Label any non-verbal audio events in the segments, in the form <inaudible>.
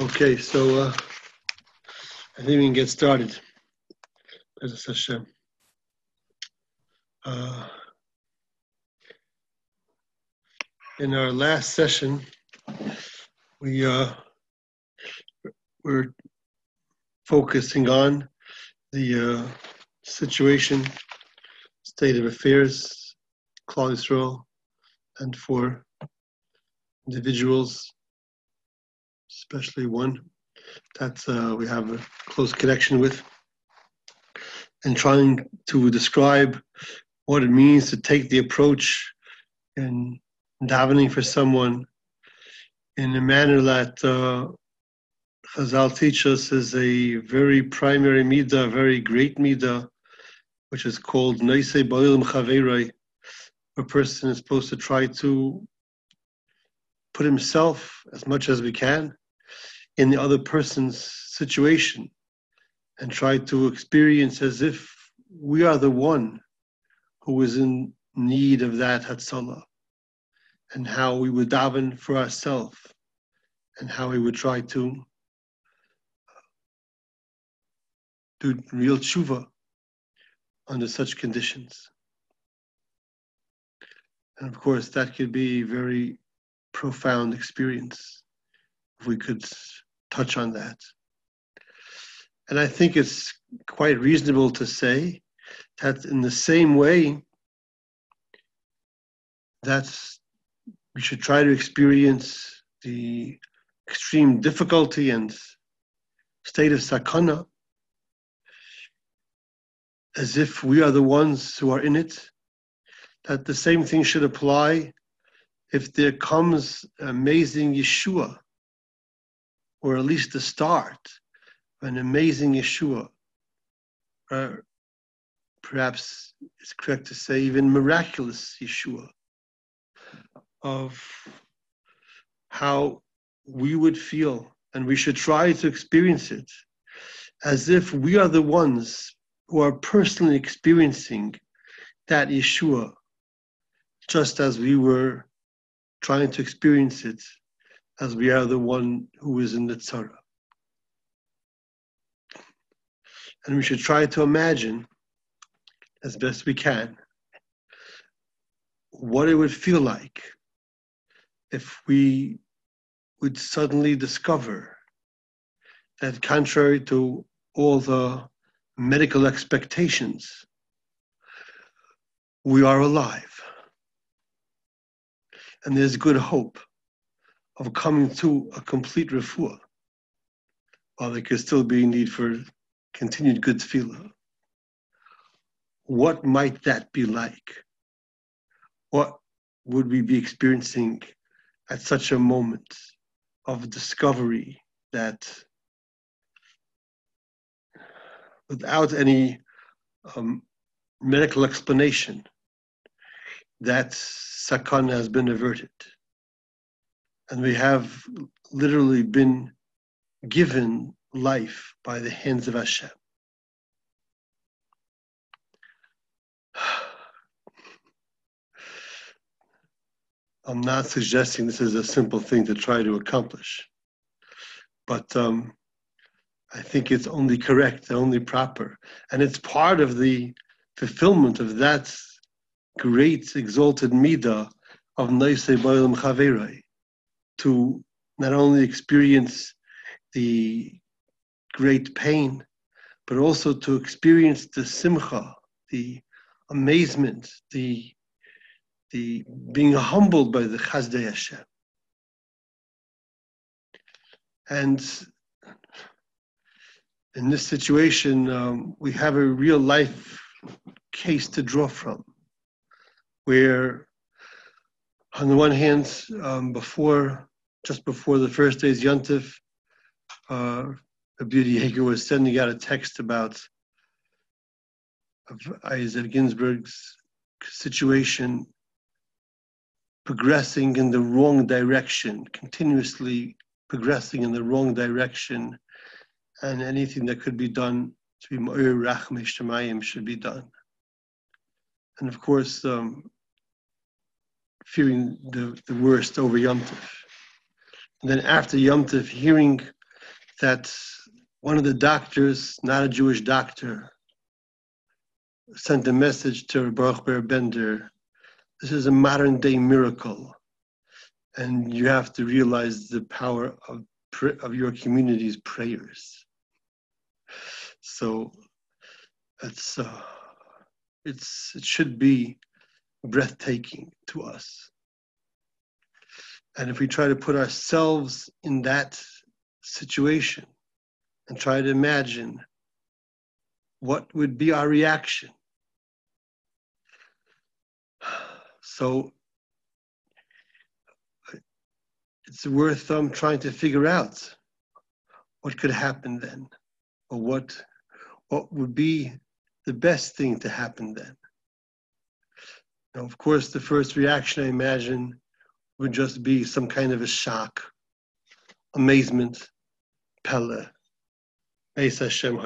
Okay, so uh, I think we can get started. B'ezras Hashem. Uh, in our last session, we uh, were focusing on the uh, situation, state of affairs, Yisrael, and for individuals especially one that uh, we have a close connection with, and trying to describe what it means to take the approach in davening for someone in a manner that uh, Chazal teach us is a very primary midah, a very great midah, which is called Neise Ba'ilim Chaverai. A person is supposed to try to put himself as much as we can in the other person's situation and try to experience as if we are the one who is in need of that Hatzalah and how we would daven for ourselves and how we would try to uh, do real tshuva under such conditions. And of course, that could be a very profound experience if we could touch on that. And I think it's quite reasonable to say that in the same way that we should try to experience the extreme difficulty and state of sakana as if we are the ones who are in it, that the same thing should apply if there comes amazing Yeshua or at least the start of an amazing Yeshua. Or perhaps it's correct to say even miraculous Yeshua of how we would feel, and we should try to experience it as if we are the ones who are personally experiencing that Yeshua, just as we were trying to experience it as we are the one who is in the Torah. And we should try to imagine, as best we can, what it would feel like if we would suddenly discover that, contrary to all the medical expectations, we are alive. And there's good hope of coming to a complete refuah, while there could still be need for continued good tefillah. What might that be like? What would we be experiencing at such a moment of discovery that without any um, medical explanation, that sakana has been averted? And we have literally been given life by the hands of Hashem. <sighs> I'm not suggesting this is a simple thing to try to accomplish, but um, I think it's only correct, only proper, and it's part of the fulfillment of that great exalted midah of Neisei Ba'alim Chaverai to not only experience the great pain, but also to experience the simcha, the amazement, the, the being humbled by the Chasdei Hashem. And in this situation, um, we have a real life case to draw from, where on the one hand, um, before just before the first day's yontif, uh, Beauty Yeager was sending out a text about of Isaac Ginsburg's situation progressing in the wrong direction, continuously progressing in the wrong direction, and anything that could be done to be Ma'ir Rachme Shemayim should be done. And of course, um, fearing the, the worst over Yom Tov. And then after Yom Tov, hearing that one of the doctors, not a Jewish doctor, sent a message to Baruch Ber Bender. This is a modern day miracle, and you have to realize the power of of your community's prayers. So it's uh, it's it should be breathtaking to us. And if we try to put ourselves in that situation and try to imagine what would be our reaction. <sighs> So it's worth um, trying to figure out what could happen then, or what what would be the best thing to happen then. Now, of course, the first reaction I imagine would just be some kind of a shock, amazement, pelle, Eis Hashem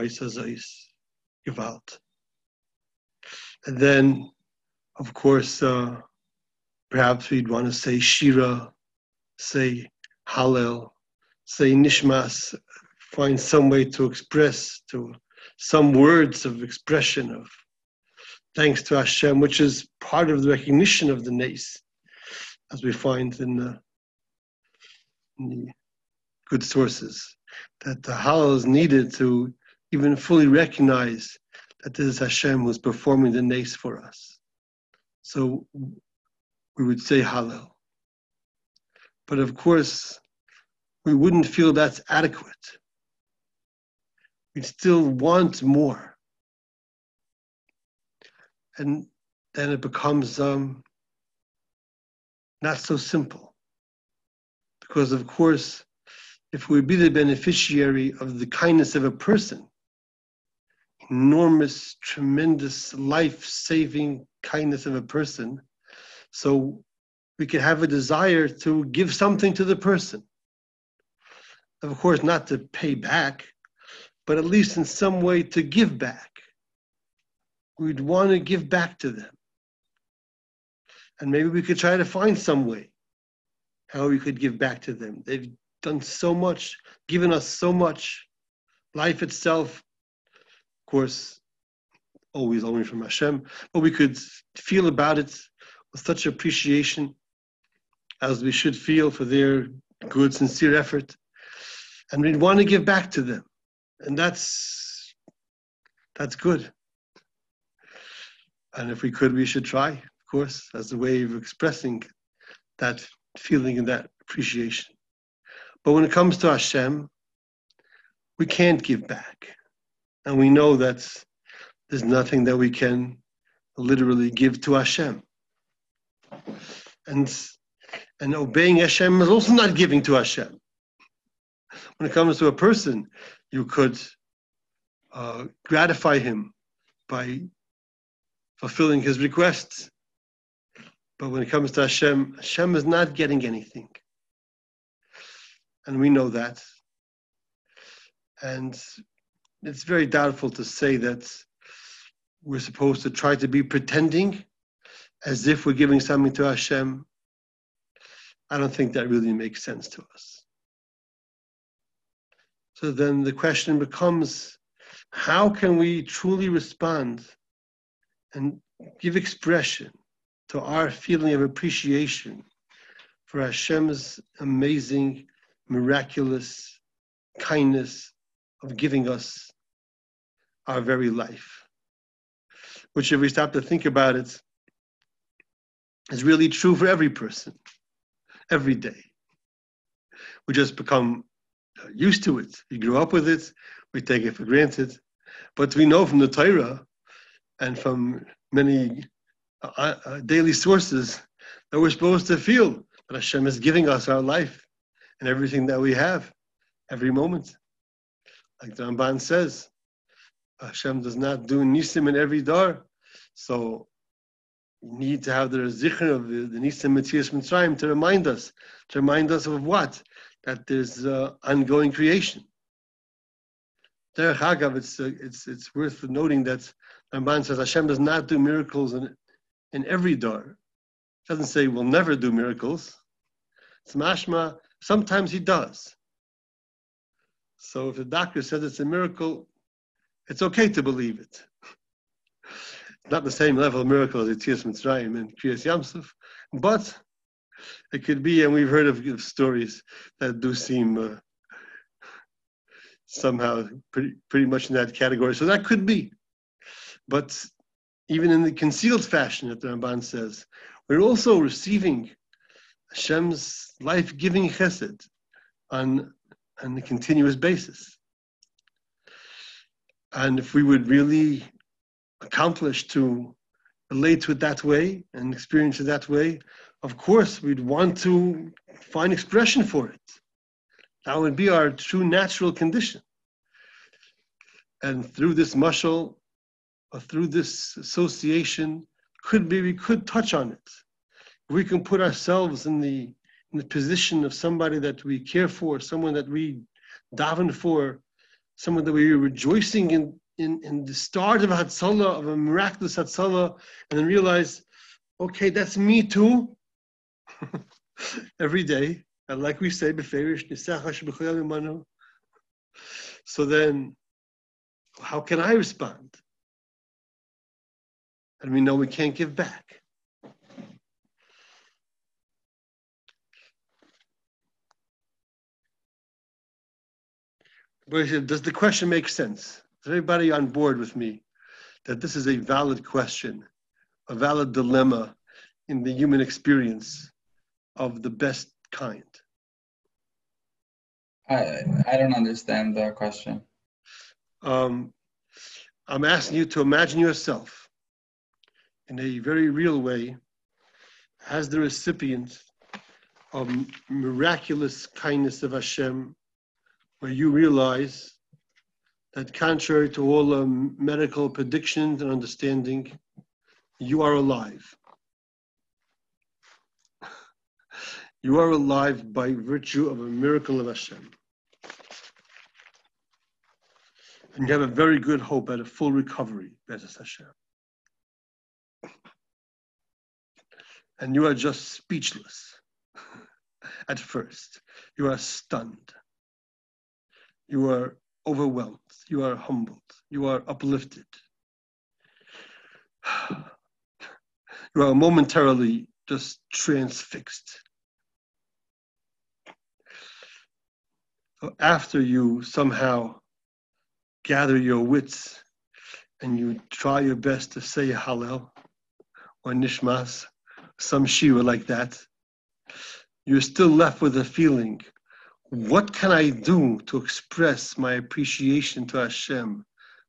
Gewalt. And then, of course, uh, perhaps we'd want to say Shira, say Hallel, say Nishmas, find some way to express, to some words of expression of thanks to Hashem, which is part of the recognition of the nace, as we find in the, in the good sources, that the Hallel is needed to even fully recognize that this is Hashem who's performing the nace for us. So we would say Hallel. But of course, we wouldn't feel that's adequate. We'd still want more. And then it becomes um, not so simple. Because, of course, if we be the beneficiary of the kindness of a person, enormous, tremendous, life saving kindness of a person, so we can have a desire to give something to the person. Of course, not to pay back, but at least in some way to give back. We'd want to give back to them. And maybe we could try to find some way how we could give back to them. They've done so much, given us so much. Life itself, of course, always only from Hashem, but we could feel about it with such appreciation as we should feel for their good, sincere effort. And we'd want to give back to them. And that's that's good. And if we could, we should try, of course, as a way of expressing that feeling and that appreciation. But when it comes to Hashem, we can't give back. And we know that there's nothing that we can literally give to Hashem. And and obeying Hashem is also not giving to Hashem. When it comes to a person, you could uh, gratify him by fulfilling his requests. But when it comes to Hashem, Hashem is not getting anything. And we know that. And it's very doubtful to say that we're supposed to try to be pretending as if we're giving something to Hashem I don't think that really makes sense to us. So then the question becomes how can we truly respond and give expression to our feeling of appreciation for Hashem's amazing, miraculous kindness of giving us our very life? Which, if we stop to think about it, is really true for every person every day. We just become used to it. We grew up with it. We take it for granted. But we know from the Torah and from many uh, uh, daily sources that we're supposed to feel that Hashem is giving us our life and everything that we have every moment. Like the Ramban says, Hashem does not do nisim in every door. So we need to have the zikr of the, the Nisim Yetzias Mitzrayim to remind us, to remind us of what? That there's uh, ongoing creation. Derech it's, uh, it's, it's worth noting that Ramban says Hashem does not do miracles in, in every door. It doesn't say we'll never do miracles. It's mashma, sometimes he does. So if the doctor says it's a miracle, it's okay to believe it. <laughs> Not the same level of miracle as Yetzias Mitzrayim and Kriyas Yamsuf, but it could be, and we've heard of, of stories that do seem uh, somehow pretty, pretty much in that category. So that could be. But even in the concealed fashion that the Ramban says, we're also receiving Hashem's life-giving chesed on, on a continuous basis. And if we would really accomplish to relate to it that way and experience it that way, of course, we'd want to find expression for it. That would be our true natural condition. And through this mushal, or Uh, through this association, could be we could touch on it. We can put ourselves in the in the position of somebody that we care for, someone that we daven for, someone that we are rejoicing in in, in the start of a Hatzalah, of a miraculous Hatzalah, and then realize, okay, that's me too. <laughs> Every day. And like we say, so then, how can I respond? And we know we can't give back. Does the question make sense? Is everybody on board with me that this is a valid question, a valid dilemma in the human experience of the best kind? I I don't understand the question. Um, I'm asking you to imagine yourself in a very real way as the recipient of miraculous kindness of Hashem, where you realize that contrary to all um, medical predictions and understanding, you are alive. <laughs> you are alive by virtue of a miracle of Hashem. And you have a very good hope at a full recovery, B'ezras Hashem. And you are just speechless <laughs> at first. You are stunned. You are overwhelmed, you are humbled, you are uplifted. <sighs> You are momentarily just transfixed. So after you somehow gather your wits and you try your best to say Hallel or Nishmas, some Shira like that, you're still left with a feeling what can I do to express my appreciation to Hashem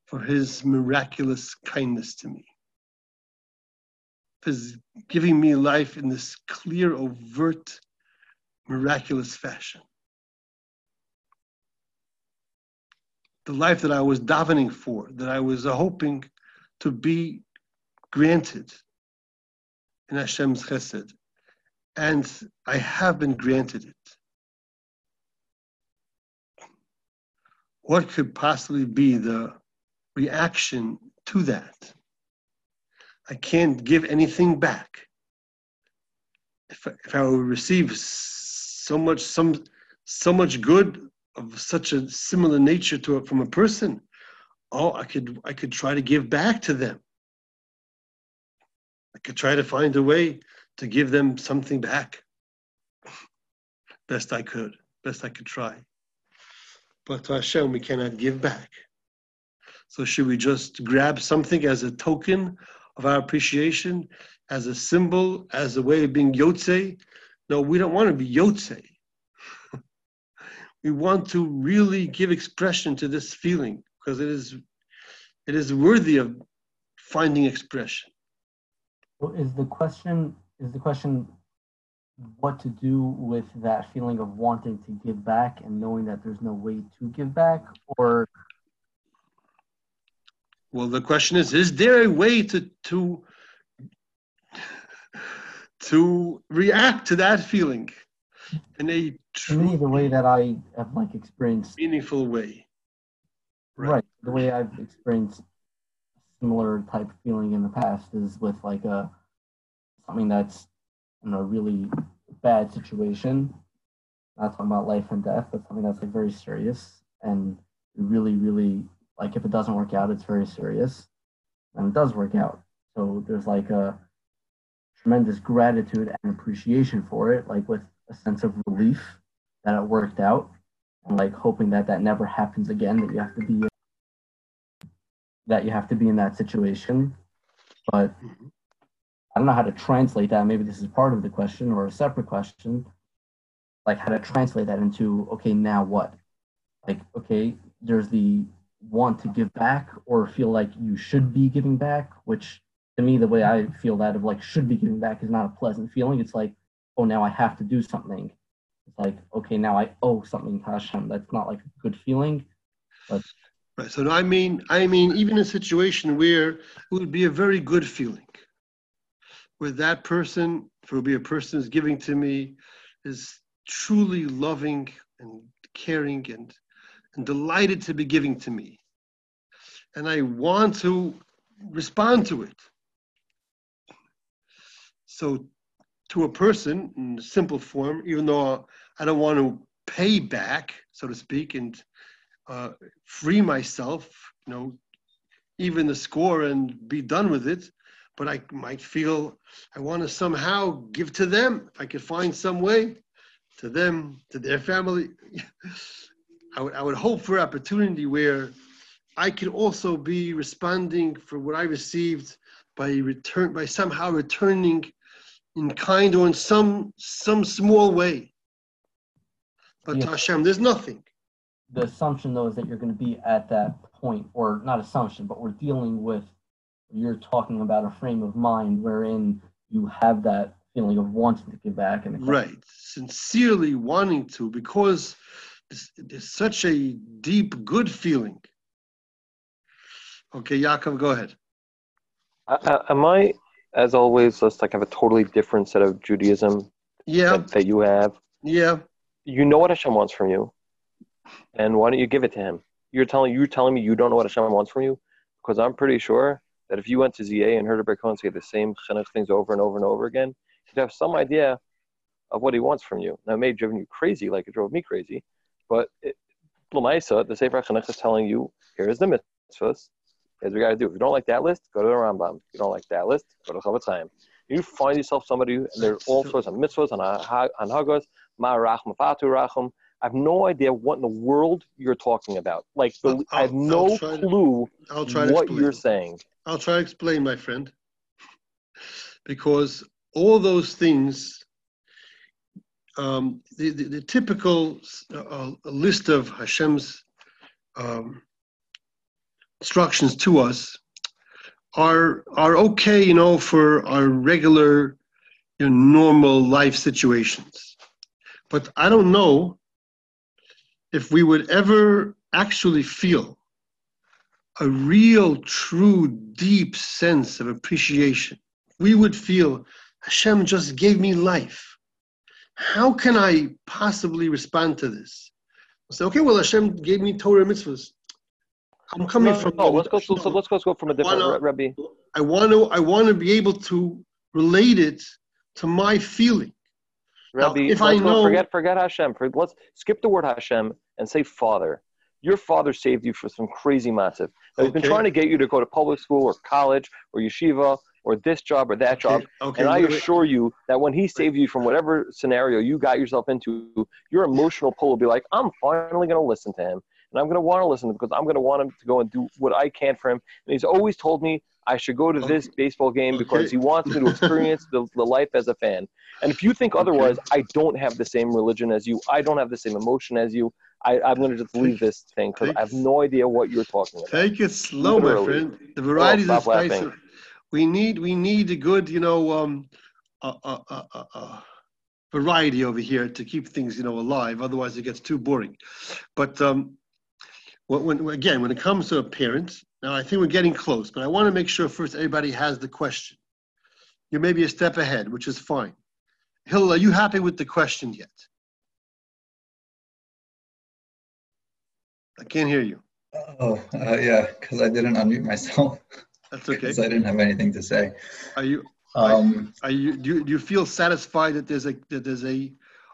for His miraculous kindness to me? For giving me life in this clear, overt, miraculous fashion. The life that I was davening for, that I was hoping to be granted in Hashem's chesed. And I have been granted it. what could possibly be the reaction to that? I can't give anything back. If, if I receive so much, some, so much good of such a similar nature to it from a person, oh, I could, I could try to give back to them. I could try to find a way to give them something back. Best I could, best I could try but to Hashem we cannot give back. So should we just grab something as a token of our appreciation, as a symbol, as a way of being yotze? No, we don't want to be yotze. <laughs> we want to really give expression to this feeling because it is it is worthy of finding expression. So is the question is the question what to do with that feeling of wanting to give back and knowing that there's no way to give back or well the question is is there a way to to to react to that feeling in a true the way that i have like experienced meaningful way right, right. the way i've experienced similar type feeling in the past is with like a something that's in a really bad situation, not talking about life and death, but something that's like very serious, and really, really like if it doesn't work out, it's very serious, and it does work out. So there's like a tremendous gratitude and appreciation for it, like with a sense of relief that it worked out, and like hoping that that never happens again. That you have to be that you have to be in that situation, but I don't know how to translate that. Maybe this is part of the question or a separate question, like how to translate that into okay, now what? Like okay, there's the want to give back or feel like you should be giving back, which to me, the way I feel that of like should be giving back is not a pleasant feeling. It's like, oh, now I have to do something. It's like, okay, now I owe something to Hashem. That's not like a good feeling. But right. So I mean, I mean, even a situation where it would be a very good feeling, where that person, for be a person is giving to me, is truly loving and caring and and delighted to be giving to me. And I want to respond to it. So, to a person in simple form, even though I don't want to pay back, so to speak, and uh, free myself, you know, even the score and be done with it, but I might feel I want to somehow give to them. If I could find some way to them, to their family, <laughs> I would, I would hope for opportunity where I could also be responding for what I received by return by somehow returning in kind or in some some small way. But yeah. Hashem, there's nothing. The assumption though is that you're going to be at that point, or not assumption, but we're dealing with. You're talking about a frame of mind wherein you have that feeling of wanting to give back and right, sincerely wanting to, because there's such a deep good feeling. Okay, Yaakov, go ahead. Uh, am I as always, let's like have a totally different set of Judaism yeah. that, that you have. Yeah. You know what Hashem wants from you, and why don't you give it to Him? You're telling you're telling me you don't know what Hashem wants from you, because I'm pretty sure that if you went to ZA and heard a Cohen say the same chinuch things over and over and over again, you'd have some idea of what He wants from you. Now, it may have driven you crazy, like it drove me crazy, but Lamaisa, the Sefer Chinuch is telling you, here is the mitzvahs, Here's what we got to do. If you don't like that list, go to the Rambam. If you don't like that list, go to Chofetz Chaim. You find yourself somebody, and there's all sorts of mitzvahs and hagos, ma'arach, rachum. I have no idea what in the world you're talking about. Like, the, I'll, I have no clue to, I'll try what explain. you're saying. I'll try to explain, my friend. Because all those things, um, the, the, the, typical uh, list of Hashem's um, instructions to us are are okay, you know, for our regular, you know, normal life situations. But I don't know if we would ever actually feel a real, true, deep sense of appreciation. We would feel Hashem just gave me life. How can I possibly respond to this? I say, okay, well, Hashem gave me Torah mitzvahs. I'm coming no, from. No, let's go. So let's go from a different wanna, Rebbe. I want to. I want to be able to relate it to my feeling. Rabbi, now, if I know, forget forget Hashem. For, let's skip the word Hashem and say Father. Your father saved you for some crazy massive. Now, okay. he's been trying to get you to go to public school or college or yeshiva or this job or that okay. job. Okay. And I assure you that when he saved you from whatever scenario you got yourself into, your emotional pull will be like, I'm finally going to listen to him and I'm going to want to listen to him because I'm going to want him to go and do what I can for him. And he's always told me I should go to this baseball game because he wants me to <laughs> experience the, the life as a fan. And if you think otherwise, I don't have the same religion as you. I don't have the same emotion as you. I, am going to just leave this thing because I have no idea what you're talking about. Take it slow, Literally. my friend. The variety oh, is nice. We need we need a good, you know, um, uh, uh, uh, uh, variety over here to keep things, you know, alive. Otherwise, it gets too boring. But um, when, when, again, when it comes to a parent, now I think we're getting close, but I want to make sure first everybody has the question. You may be a step ahead, which is fine. Hill, are you happy with the question yet? I can't hear you. Oh, uh, yeah, because I didn't unmute myself. That's okay. Because I didn't have anything to say. Are you? Um, are, you? Do you, do you feel satisfied that there's a that there's a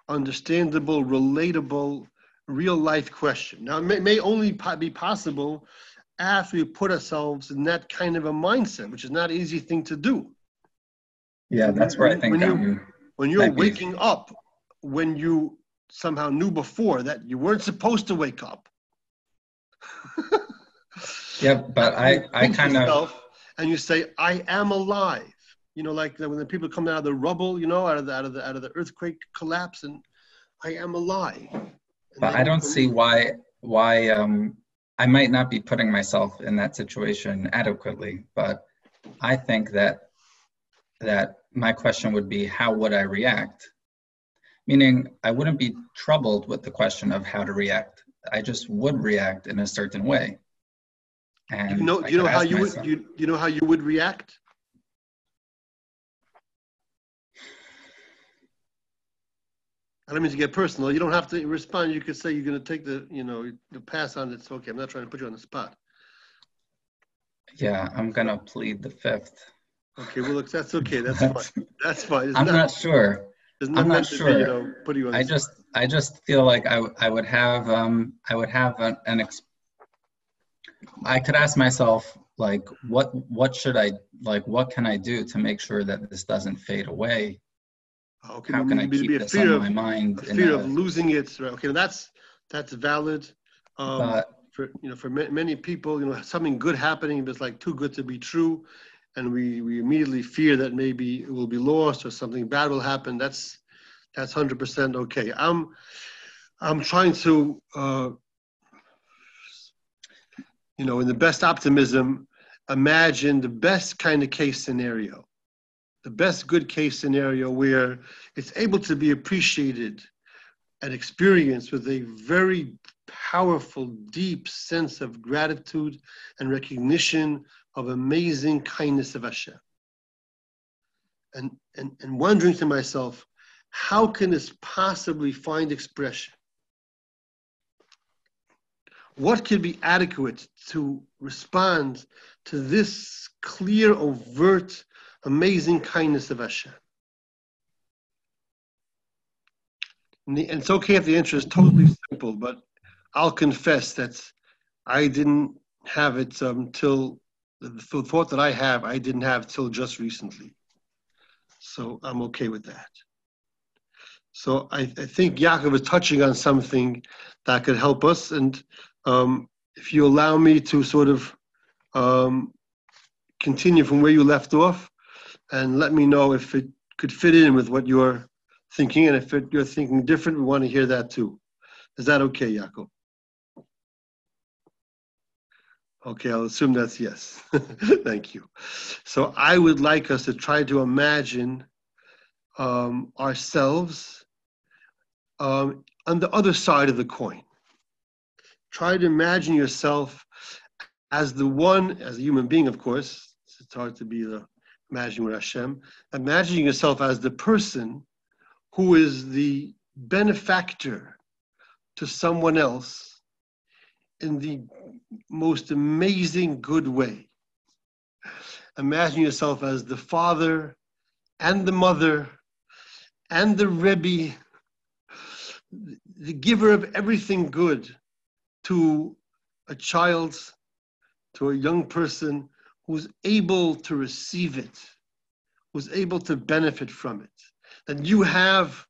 understandable, relatable real life question. Now, it may, may only be possible after we put ourselves in that kind of a mindset, which is not an easy thing to do. Yeah, that's where I think when, you, when you're waking be. up, when you somehow knew before that you weren't supposed to wake up. <laughs> yeah, but I, I kind of. And you say, I am alive. You know, like when the people come out of the rubble, you know, out of the, out of the, out of the earthquake collapse, and I am alive. And but I don't see why, why, um, I might not be putting myself in that situation adequately, but I think that that my question would be how would I react? Meaning I wouldn't be troubled with the question of how to react. I just would react in a certain way. And you know, you know how you myself, would you, you know how you would react? I don't mean to get personal. You don't have to respond. You could say you're going to take the, you know, the pass on. It's okay. I'm not trying to put you on the spot. Yeah, I'm going to plead the fifth. Okay, well, look, that's okay. That's <laughs> fine. That's fine. It's I'm not, not sure. I'm not sure. Be, you know, put you on I just, I just feel like I, I would have, um, I would have an, an ex- I could ask myself, like, what, what should I, like, what can I do to make sure that this doesn't fade away? Okay, How can I keep be a fear of, my mind? A fear a, of losing it. Right? Okay, that's that's valid. Um, but, for you know, for many people, you know, something good happening that's like too good to be true, and we, we immediately fear that maybe it will be lost or something bad will happen, that's that's hundred percent okay. I'm I'm trying to uh, you know in the best optimism imagine the best kind of case scenario, the best good case scenario where it's able to be appreciated and experienced with a very powerful, deep sense of gratitude and recognition of amazing kindness of Hashem. And, and, and wondering to myself, how can this possibly find expression? What could be adequate to respond to this clear, overt, amazing kindness of Hashem? And, the, and it's okay if the answer is totally simple, but I'll confess that I didn't have it until um, the thought that I have, I didn't have till just recently. So I'm okay with that. So I, I think Yaakov is touching on something that could help us. And um, if you allow me to sort of um, continue from where you left off and let me know if it could fit in with what you're thinking. And if it, you're thinking different, we want to hear that too. Is that okay, Yaakov? Okay, I'll assume that's yes. <laughs> Thank you. So I would like us to try to imagine um, ourselves um, on the other side of the coin. Try to imagine yourself as the one, as a human being, of course. It's hard to be the imagining with Hashem. Imagining yourself as the person who is the benefactor to someone else in the most amazing good way. Imagine yourself as the father and the mother and the Rebbe, the giver of everything good to a child, to a young person who's able to receive it, who's able to benefit from it. And you have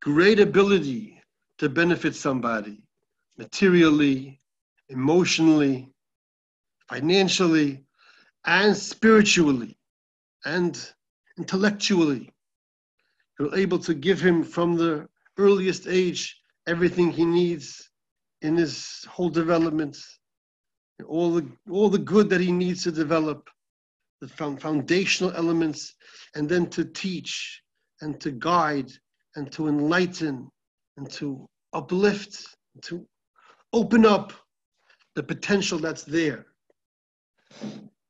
great ability to benefit somebody materially, emotionally, financially, and spiritually, and intellectually. You're able to give him from the earliest age everything he needs in his whole development, all the, all the good that he needs to develop, the foundational elements, and then to teach and to guide and to enlighten and to uplift, to open up the potential that's there.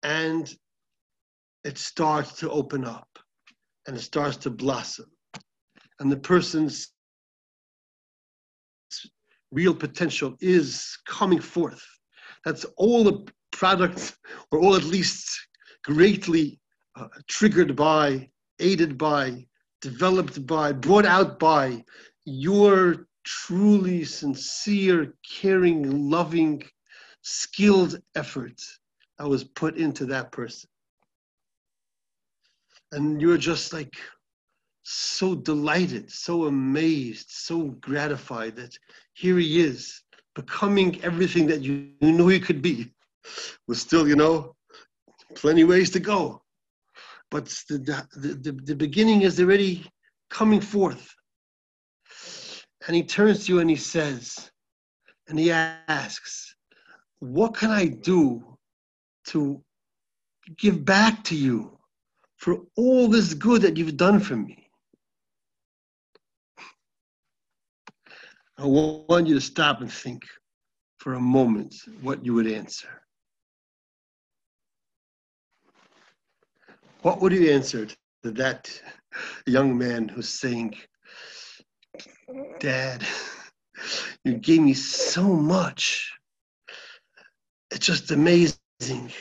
And it starts to open up and it starts to blossom. And the person's real potential is coming forth. That's all the product, or all at least greatly uh, triggered by, aided by, developed by, brought out by your truly sincere, caring, loving, skilled effort that was put into that person. And you're just like so delighted, so amazed, so gratified that here he is, becoming everything that you knew he could be. was still, you know, plenty ways to go. But the, the, the, the beginning is already coming forth. And he turns to you and he says, and he asks, What can I do to give back to you for all this good that you've done for me? I want you to stop and think for a moment what you would answer. What would you answer to that young man who's saying, Dad, you gave me so much. It's just amazing.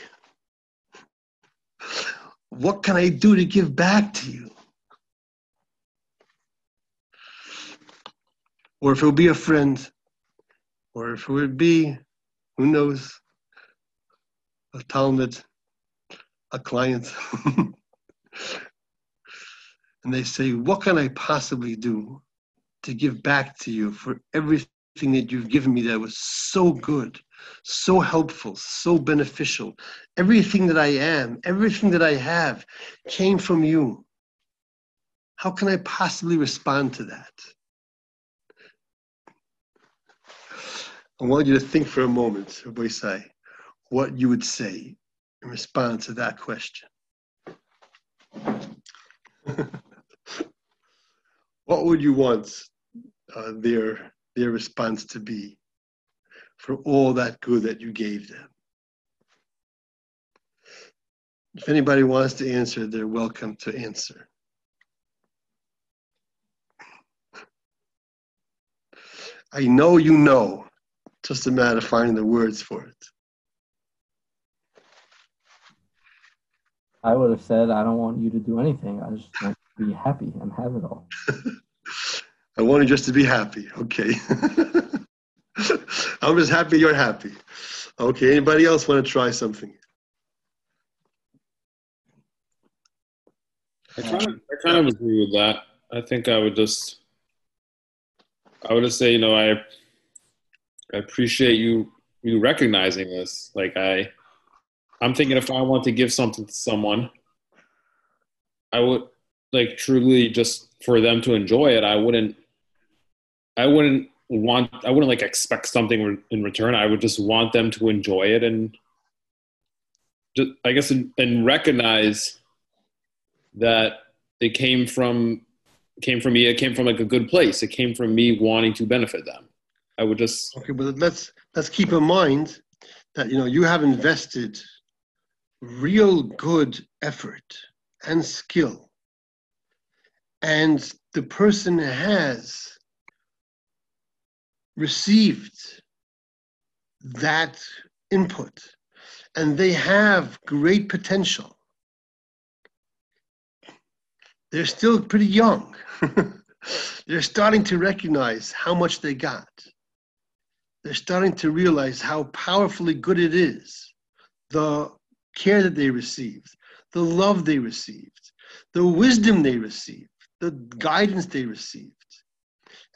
What can I do to give back to you? Or if would be a friend, or if it would be, who knows, a Talmid, a client. <laughs> and they say, What can I possibly do to give back to you for everything that you've given me that was so good, so helpful, so beneficial. Everything that I am, everything that I have came from you. How can I possibly respond to that? I want you to think for a moment, say, what you would say in response to that question. <laughs> what would you want uh, their their response to be for all that good that you gave them. If anybody wants to answer, they're welcome to answer. I know you know, just a matter of finding the words for it. I would have said, I don't want you to do anything. I just want to be happy and have it all. <laughs> I want you just to be happy. Okay. <laughs> I'm just happy you're happy. Okay. Anybody else want to try something? I kind of, I kind of agree with that. I think I would just, I would just say, you know, I, I appreciate you, you recognizing this. Like I, I'm thinking if I want to give something to someone, I would like truly just for them to enjoy it. I wouldn't I wouldn't want I wouldn't like expect something in return. I would just want them to enjoy it and just I guess and, and recognize that it came from came from me. It came from like a good place. It came from me wanting to benefit them. I would just okay, but let's let's keep in mind that you know you have invested real good effort and skill, and the person has received that input and they have great potential. They're still pretty young. <laughs> They're starting to recognize how much they got. They're starting to realize how powerfully good it is the care that they received, the love they received, the wisdom they received, the guidance they received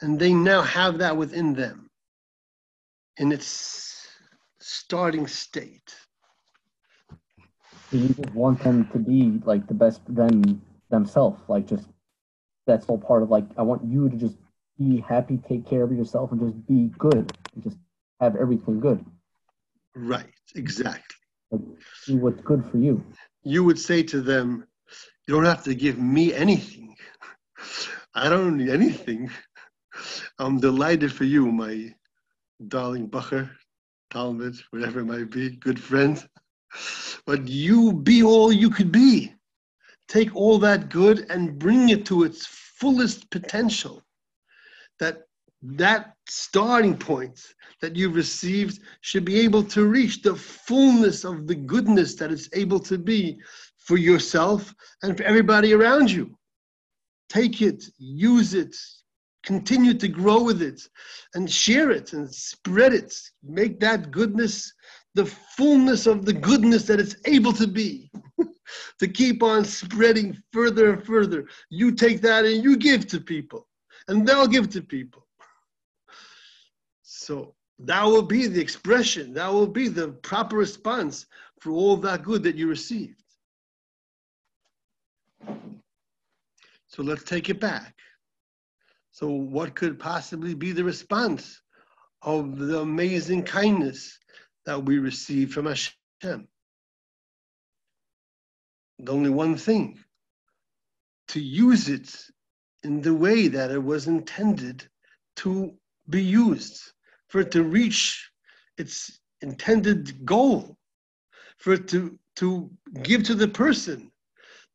and they now have that within them in its starting state. You just want them to be like the best them themselves, like just that's all part of like I want you to just be happy, take care of yourself, and just be good, and just have everything good. Right, exactly. Like, do what's good for you. You would say to them, "You don't have to give me anything. I don't need anything. I'm delighted for you, my darling Bacher, Talmid, whatever it might be, good friend. But you be all you could be. Take all that good and bring it to its fullest potential. That that starting point that you've received should be able to reach the fullness of the goodness that it's able to be for yourself and for everybody around you. Take it, use it, continue to grow with it and share it and spread it. Make that goodness the fullness of the goodness that it's able to be. <laughs> to keep on spreading further and further. You take that and you give to people, and they'll give to people. So that will be the expression, that will be the proper response for all that good that you received. So let's take it back. So, what could possibly be the response of the amazing kindness that we receive from Hashem? The only one thing to use it in the way that it was intended to be used, for it to reach its intended goal, for it to, to give to the person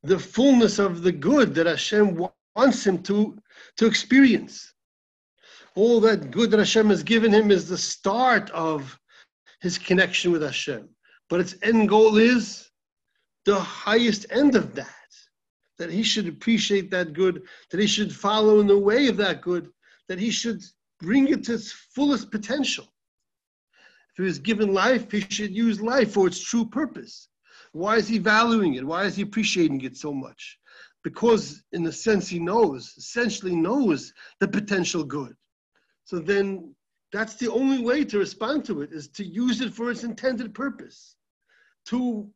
the fullness of the good that Hashem wants him to, to experience. All that good that Hashem has given him is the start of his connection with Hashem. But its end goal is the highest end of that. That he should appreciate that good, that he should follow in the way of that good, that he should bring it to its fullest potential. If he was given life, he should use life for its true purpose. Why is he valuing it? Why is he appreciating it so much? Because, in the sense, he knows, essentially knows the potential good. So then, that's the only way to respond to it is to use it for its intended purpose, to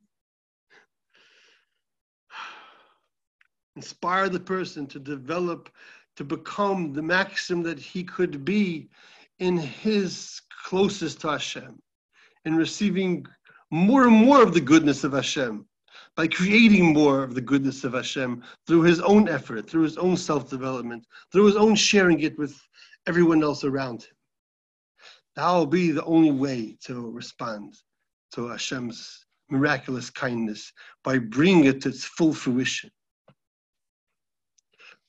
<sighs> inspire the person to develop, to become the maxim that he could be in his closest to Hashem, in receiving more and more of the goodness of Hashem, by creating more of the goodness of Hashem through his own effort, through his own self development, through his own sharing it with everyone else around him. That will be the only way to respond to Hashem's miraculous kindness by bringing it to its full fruition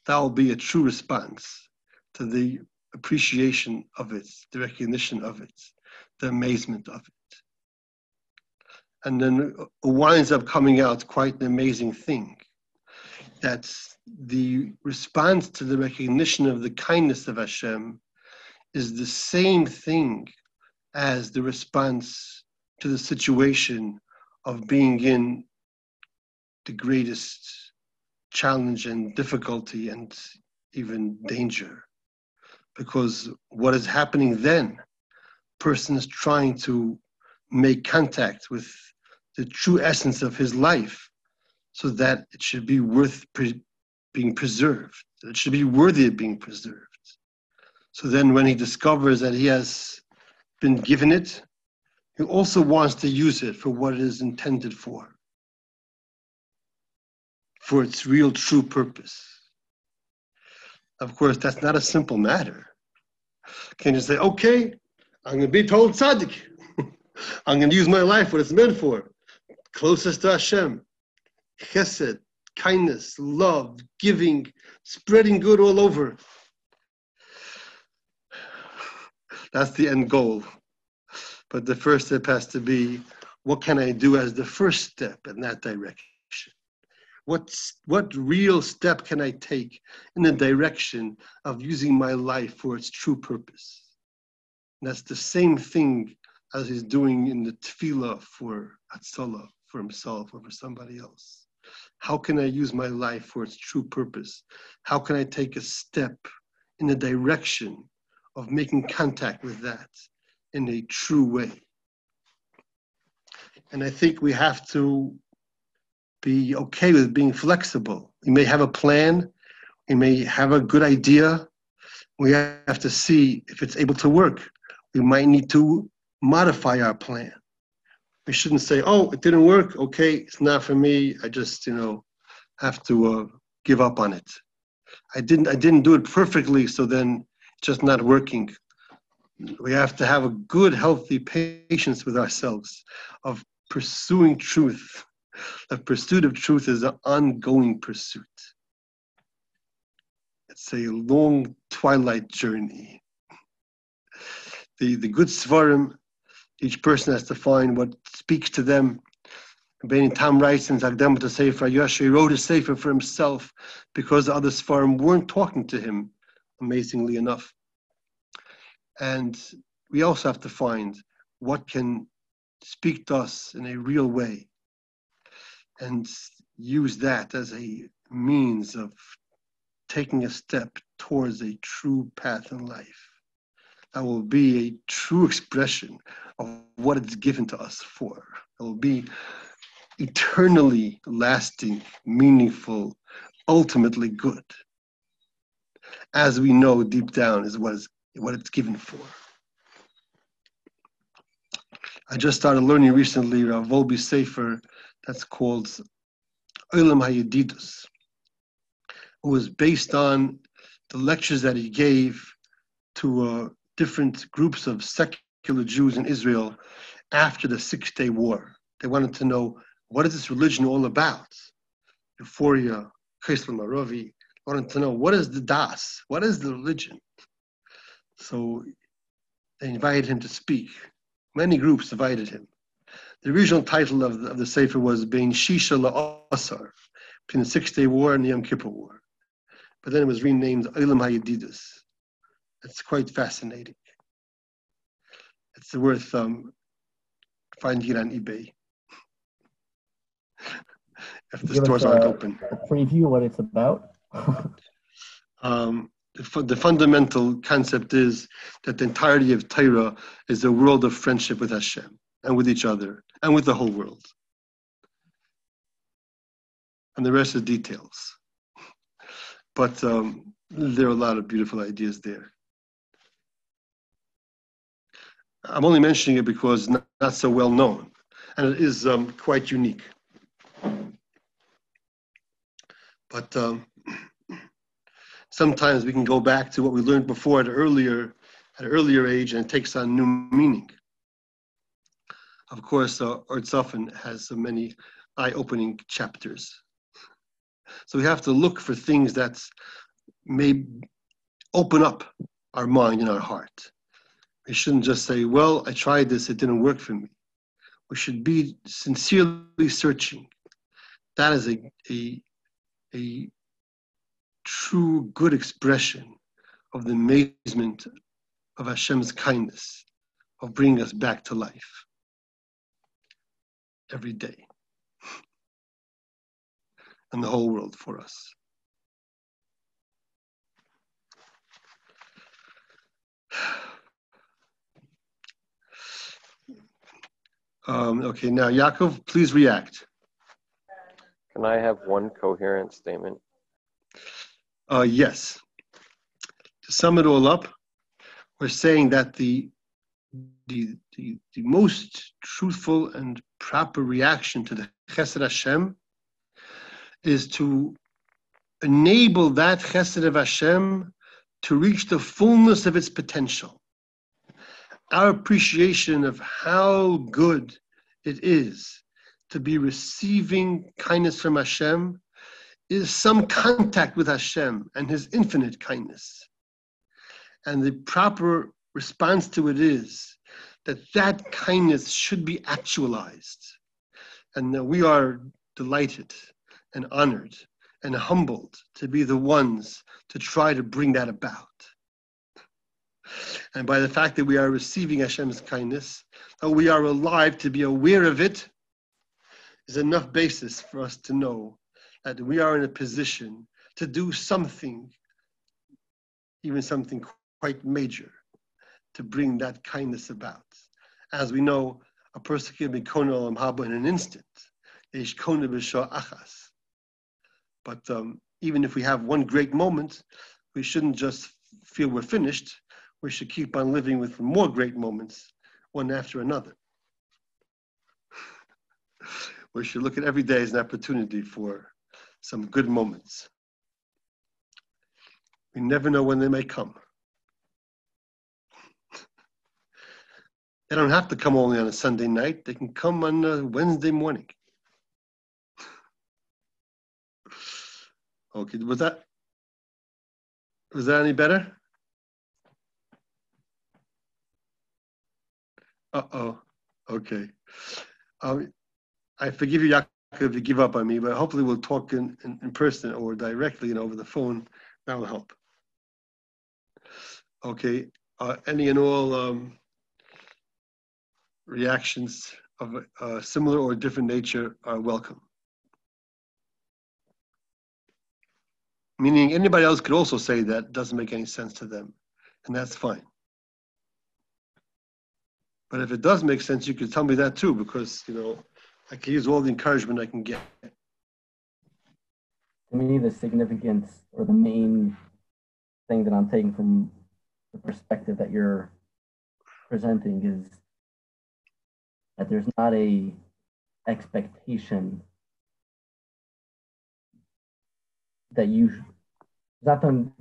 that will be a true response to the appreciation of it, the recognition of it, the amazement of it. And then winds up coming out quite an amazing thing. That the response to the recognition of the kindness of Hashem is the same thing as the response to the situation of being in the greatest challenge and difficulty and even danger. Because what is happening then, person is trying to make contact with the true essence of his life so that it should be worth pre- being preserved. It should be worthy of being preserved. So then when he discovers that he has been given it, he also wants to use it for what it is intended for for its real true purpose. Of course, that's not a simple matter. Can you say, okay, I'm going to be told tzaddik. <laughs> I'm going to use my life what it's meant for. Closest to Hashem. Chesed, kindness, love, giving, spreading good all over. That's the end goal. But the first step has to be what can I do as the first step in that direction? What's, what real step can I take in the direction of using my life for its true purpose? And that's the same thing as he's doing in the tefillah for Hatzalah, for himself or for somebody else. How can I use my life for its true purpose? How can I take a step in the direction of making contact with that in a true way? And I think we have to be okay with being flexible. We may have a plan, we may have a good idea. We have to see if it's able to work. We might need to modify our plan. We shouldn't say, "Oh, it didn't work. Okay, it's not for me. I just, you know, have to uh, give up on it. I didn't. I didn't do it perfectly, so then just not working." We have to have a good, healthy patience with ourselves of pursuing truth the pursuit of truth is an ongoing pursuit. It's a long twilight journey. The, the good Sefarim, each person has to find what speaks to them. Rabbeinu Tam writes in Zagdem to Sefer Yosh, he wrote a Sefer for himself because the other Sefarim weren't talking to him amazingly enough. And we also have to find what can speak to us in a real way and use that as a means of taking a step towards a true path in life that will be a true expression of what it's given to us for. It will be eternally lasting, meaningful, ultimately good. As we know deep down is what, is, what it's given for. I just started learning recently Rav Wolbe Sefer that's called Olam Hayedidus. It was based on the lectures that he gave to uh, different groups of secular Jews in Israel after the Six Day War. They wanted to know what is this religion all about? Euphoria, Kaisel Maravi wanted to know what is the Das? What is the religion? So they invited him to speak. Many groups invited him. The original title of the, of the Sefer was Bein Shisha La'asar, between the Six Day War and the Yom Kippur War. But then it was renamed Olam HaYedidus. It's quite fascinating. It's worth um, finding it on eBay. <laughs> if the stores aren't open. A preview what it's about. <laughs> um, the, the, fundamental concept is that the entirety of Torah is a world of friendship with Hashem and with each other and with the whole world. And the rest is details. But um, there are a lot of beautiful ideas there. I'm only mentioning it because not, not so well known, and it is um, quite unique. But um, sometimes we can go back to what we learned before at earlier at an earlier age, and it takes on new meaning. Of course, uh, has so many eye-opening chapters. So we have to look for things that may open up our mind and our heart. We shouldn't just say, well, I tried this, it didn't work for me. We should be sincerely searching. That is a, a, a true good expression of the amazement of Hashem's kindness, of bringing us back to life every day and the whole world for us. Um, okay, now Yaakov, please react. Can I have one coherent statement? Uh, yes. To sum it all up, we're saying that the, the, the, the most truthful and proper reaction to the Chesed Hashem is to enable that Chesed of Hashem to reach the fullness of its potential our appreciation of how good it is to be receiving kindness from Hashem is some contact with Hashem and His infinite kindness. And the proper response to it is that that kindness should be actualized. And we are delighted and honored and humbled to be the ones to try to bring that about. And by the fact that we are receiving Hashem's kindness, that we are alive to be aware of it, is enough basis for us to know that we are in a position to do something, even something quite major, to bring that kindness about. As we know, a person can be kona olam haba in an instant. Ish kona achas. But um, even if we have one great moment, we shouldn't just feel we're finished we should keep on living with more great moments, one after another. <laughs> we should look at every day as an opportunity for some good moments. We never know when they may come. They don't have to come only on a Sunday night. They can come on a Wednesday morning. Okay, was that was that any better? Uh oh. Okay. Um, I forgive you, Yaakov, if you give up on me, but hopefully we'll talk in, in, in person or directly and over the phone. That will help. Okay, uh, any and all um, reactions of a similar or different nature are welcome. Meaning anybody else could also say that doesn't make any sense to them, and that's fine. But if it does make sense, you could tell me that too, because you know I can use all the encouragement I can get. To me, the significance or the main thing that I'm taking from the perspective that you're presenting is that there's not a expectation that you not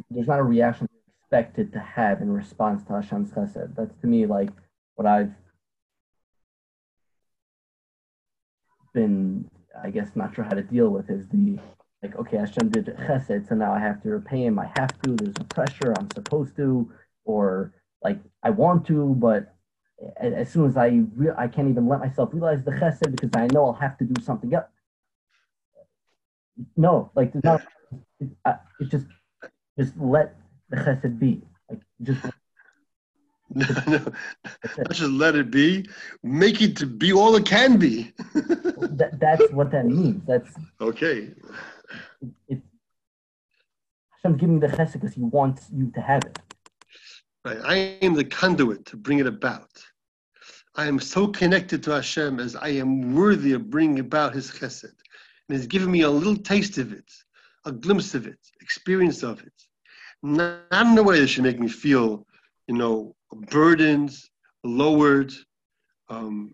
there's not a reaction expected to have in response to Hashem's chesed. That's to me like what I've been, I guess, not sure how to deal with is the like, okay, Hashem did chesed, so now I have to repay him. I have to. There's a pressure. I'm supposed to, or like I want to, but as soon as I re- I can't even let myself realize the chesed because I know I'll have to do something else. No, like there's not. It, uh, it just just let the chesed be. Like just. No, no. Not just let it be. Make it to be all it can be. <laughs> that, that's what that means. That's okay. It, it, Hashem's giving the chesed because He wants you to have it. Right. I am the conduit to bring it about. I am so connected to Hashem as I am worthy of bringing about His chesed. And He's given me a little taste of it, a glimpse of it, experience of it. Not, not in a way that should make me feel, you know, burdened, lowered, um,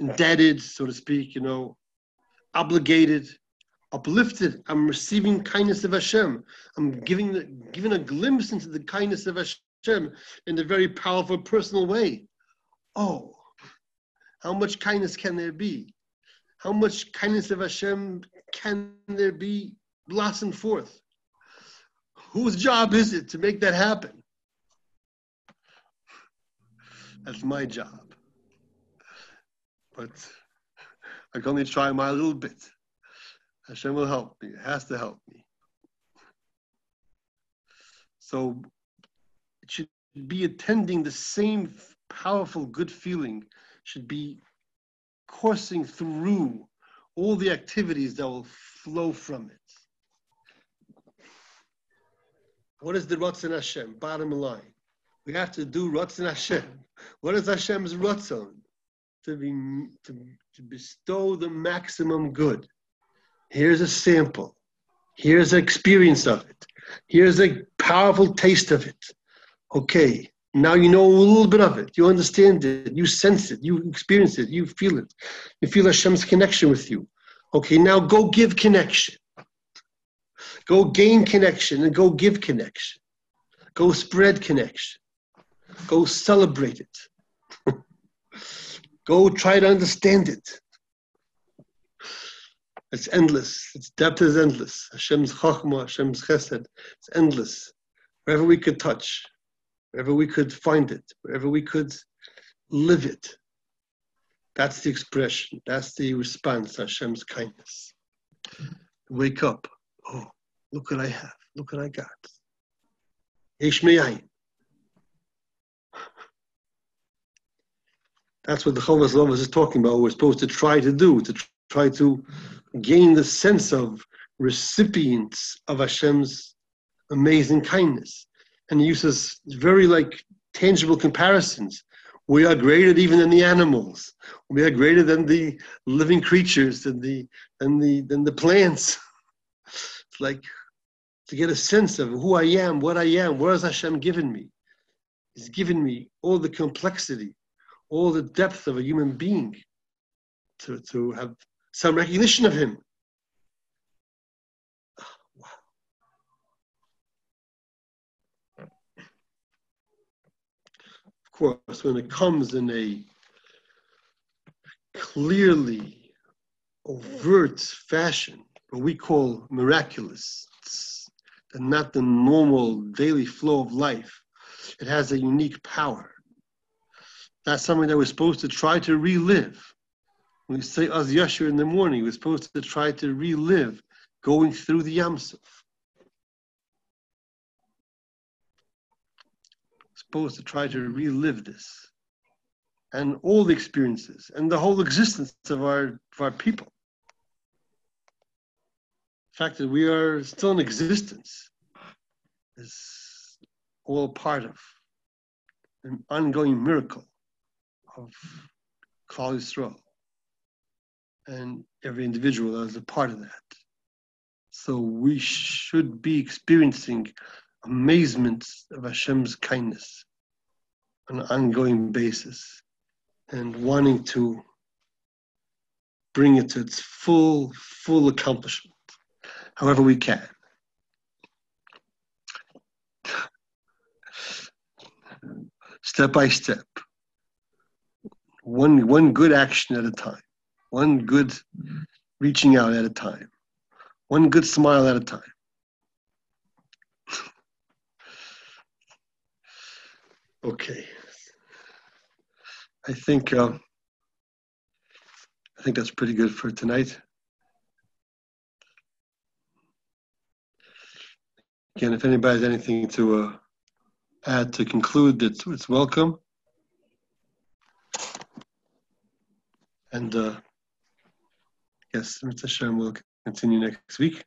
indebted, so to speak, you know, obligated, uplifted. I'm receiving kindness of Hashem. I'm giving, giving a glimpse into the kindness of Hashem Hashem in a very powerful personal way. Oh, how much kindness can there be? How much kindness of Hashem can there be blossom forth? Whose job is it to make that happen? That's my job. But I can only try my little bit. Hashem will help me, it has to help me. So should be attending the same powerful good feeling, should be coursing through all the activities that will flow from it. What is the Ratzon Hashem? Bottom line. We have to do Ratzon Hashem. What is Hashem's Ratzon? To, be, to, to bestow the maximum good. Here's a sample. Here's an experience of it. Here's a powerful taste of it. Okay, now you know a little bit of it. You understand it. You sense it. You experience it. You feel it. You feel Hashem's connection with you. Okay, now go give connection. Go gain connection and go give connection. Go spread connection. Go celebrate it. <laughs> go try to understand it. It's endless. Its depth is endless. Hashem's chachma, Hashem's chesed. It's endless. Wherever we could touch, wherever we could find it, wherever we could live it. That's the expression. That's the response Hashem's kindness. Wake up. Oh, look what I have. Look what I got. Ishmael. That's what the Chovos HaLevavos is talking about. We're supposed to try to do, to try to gain the sense of recipients of Hashem's amazing kindness and uses very like tangible comparisons. We are greater even than the animals. We are greater than the living creatures, than the than the than the plants. It's <laughs> like to get a sense of who I am, what I am, what has Hashem given me? He's given me all the complexity, all the depth of a human being to, to have some recognition of him. Course, when it comes in a clearly overt fashion, what we call miraculous, and not the normal daily flow of life, it has a unique power. That's something that we're supposed to try to relive. When we say Az Yashir in the morning, we're supposed to try to relive going through the Yam Suf. Supposed to try to relive this and all the experiences and the whole existence of our, of our people. The fact that we are still in existence is all part of an ongoing miracle of Klal Yisrael and every individual is a part of that. So we should be experiencing amazement of Hashem's kindness on an ongoing basis and wanting to bring it to its full, full accomplishment, however we can. Step by step, one, one good action at a time, one good reaching out at a time, one good smile at a time. Okay. I think uh, I think that's pretty good for tonight. Again, if anybody has anything to uh, add to conclude, it's, it's welcome. And uh, yes, Mr. Shem will continue next week.